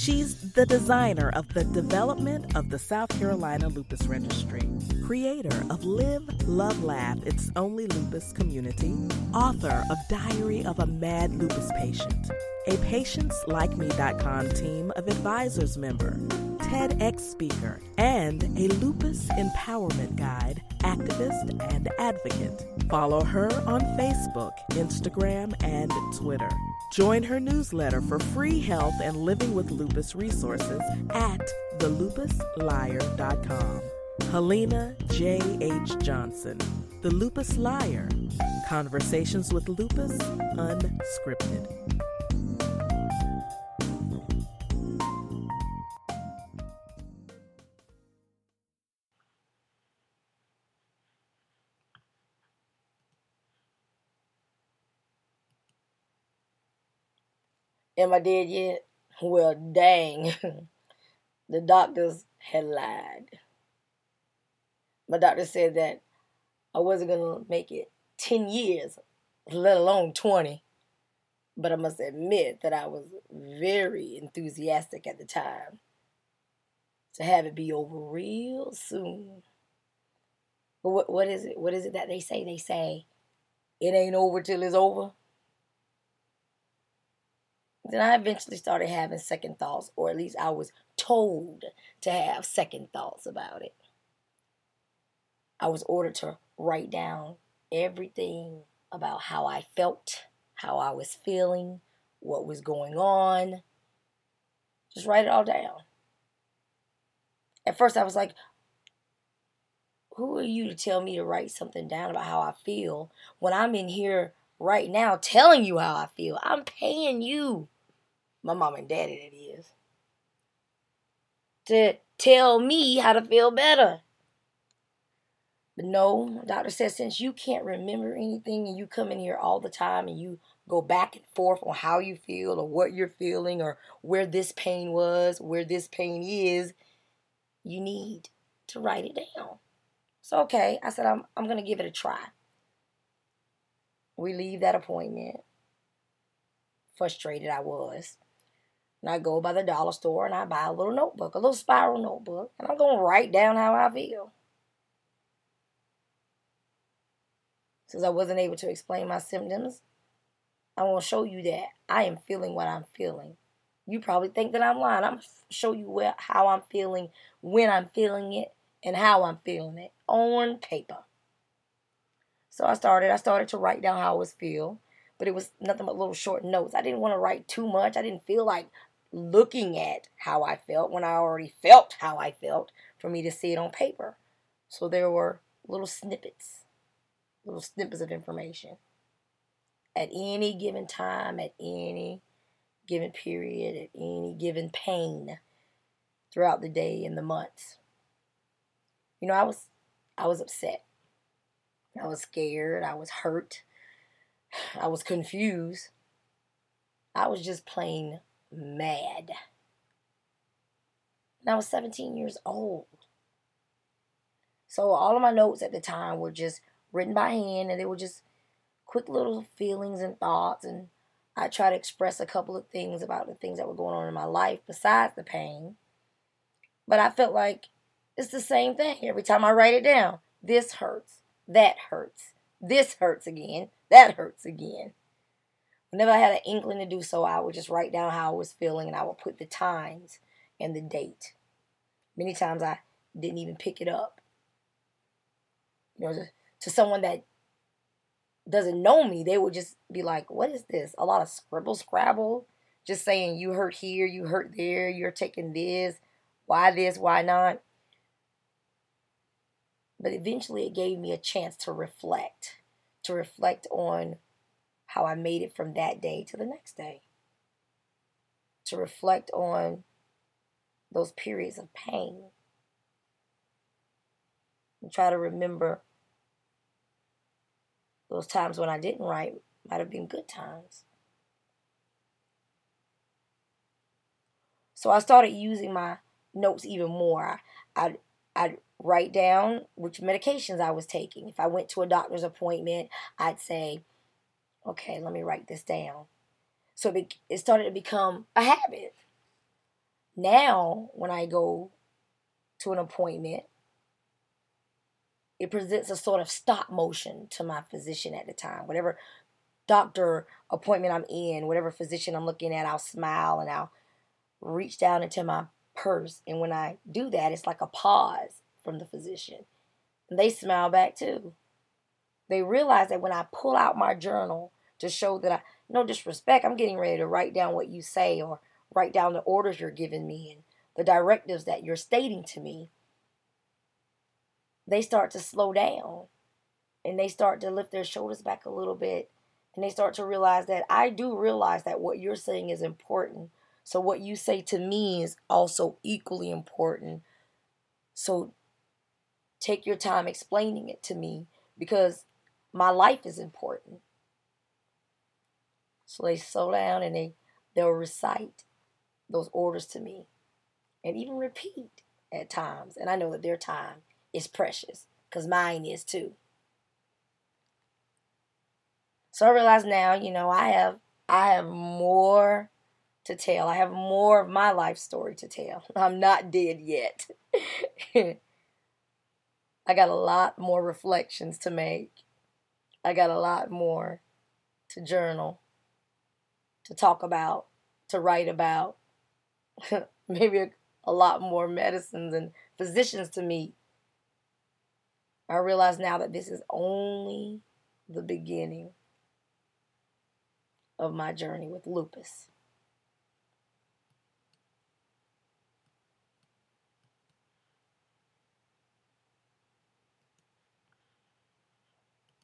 She's the designer of the development of the South Carolina Lupus Registry, creator of Live, Love, Laugh, It's Only Lupus Community, author of Diary of a Mad Lupus Patient, a PatientsLikeMe.com team of advisors member, TEDx speaker, and a lupus empowerment guide, activist, and advocate. Follow her on Facebook, Instagram, and Twitter. Join her newsletter for free health and living with lupus resources at thelupusliar.com. Helena J. H. Johnson, The Lupus Liar Conversations with Lupus Unscripted. Am I dead yet? Well, dang. the doctors had lied. My doctor said that I wasn't going to make it 10 years, let alone 20. But I must admit that I was very enthusiastic at the time to have it be over real soon. But what, what is it? What is it that they say? They say it ain't over till it's over. Then I eventually started having second thoughts, or at least I was told to have second thoughts about it. I was ordered to write down everything about how I felt, how I was feeling, what was going on. Just write it all down. At first, I was like, who are you to tell me to write something down about how I feel when I'm in here right now telling you how I feel? I'm paying you my mom and daddy that is, to tell me how to feel better. But no, doctor says since you can't remember anything and you come in here all the time and you go back and forth on how you feel or what you're feeling or where this pain was, where this pain is, you need to write it down. So okay, I said I'm I'm gonna give it a try. We leave that appointment. Frustrated I was. And I go by the dollar store and I buy a little notebook, a little spiral notebook, and I'm going to write down how I feel. Since I wasn't able to explain my symptoms, I'm going to show you that I am feeling what I'm feeling. You probably think that I'm lying. I'm going to show you where, how I'm feeling, when I'm feeling it, and how I'm feeling it on paper. So I started. I started to write down how I was feel, but it was nothing but little short notes. I didn't want to write too much. I didn't feel like looking at how I felt when I already felt how I felt for me to see it on paper. So there were little snippets, little snippets of information. At any given time, at any given period, at any given pain throughout the day and the months. You know, I was I was upset. I was scared, I was hurt. I was confused. I was just plain mad. And I was 17 years old. So all of my notes at the time were just written by hand and they were just quick little feelings and thoughts and I try to express a couple of things about the things that were going on in my life besides the pain. But I felt like it's the same thing every time I write it down. This hurts. That hurts. This hurts again. That hurts again. Whenever I had an inkling to do so, I would just write down how I was feeling and I would put the times and the date. Many times I didn't even pick it up. You know, to, to someone that doesn't know me, they would just be like, What is this? A lot of scribble scrabble, just saying you hurt here, you hurt there, you're taking this, why this, why not. But eventually it gave me a chance to reflect, to reflect on how I made it from that day to the next day. To reflect on those periods of pain. And try to remember those times when I didn't write might have been good times. So I started using my notes even more. I'd, I'd write down which medications I was taking. If I went to a doctor's appointment, I'd say, okay, let me write this down. So it started to become a habit. Now, when I go to an appointment, it presents a sort of stop motion to my physician at the time. Whatever doctor appointment I'm in, whatever physician I'm looking at, I'll smile and I'll reach down into my purse. And when I do that, it's like a pause from the physician. And they smile back too. They realize that when I pull out my journal to show that I, no disrespect, I'm getting ready to write down what you say or write down the orders you're giving me and the directives that you're stating to me they start to slow down and they start to lift their shoulders back a little bit and they start to realize that I do realize that what you're saying is important. So what you say to me is also equally important. So take your time explaining it to me because my life is important. So they slow down and they they'll recite those orders to me and even repeat at times. And I know that their time is precious because mine is too. So I realize now, you know, I have I have more to tell. I have more of my life story to tell. I'm not dead yet. I got a lot more reflections to make. I got a lot more to journal, to talk about, to write about. Maybe a, a lot more medicines and physicians to meet I realize now that this is only the beginning of my journey with lupus.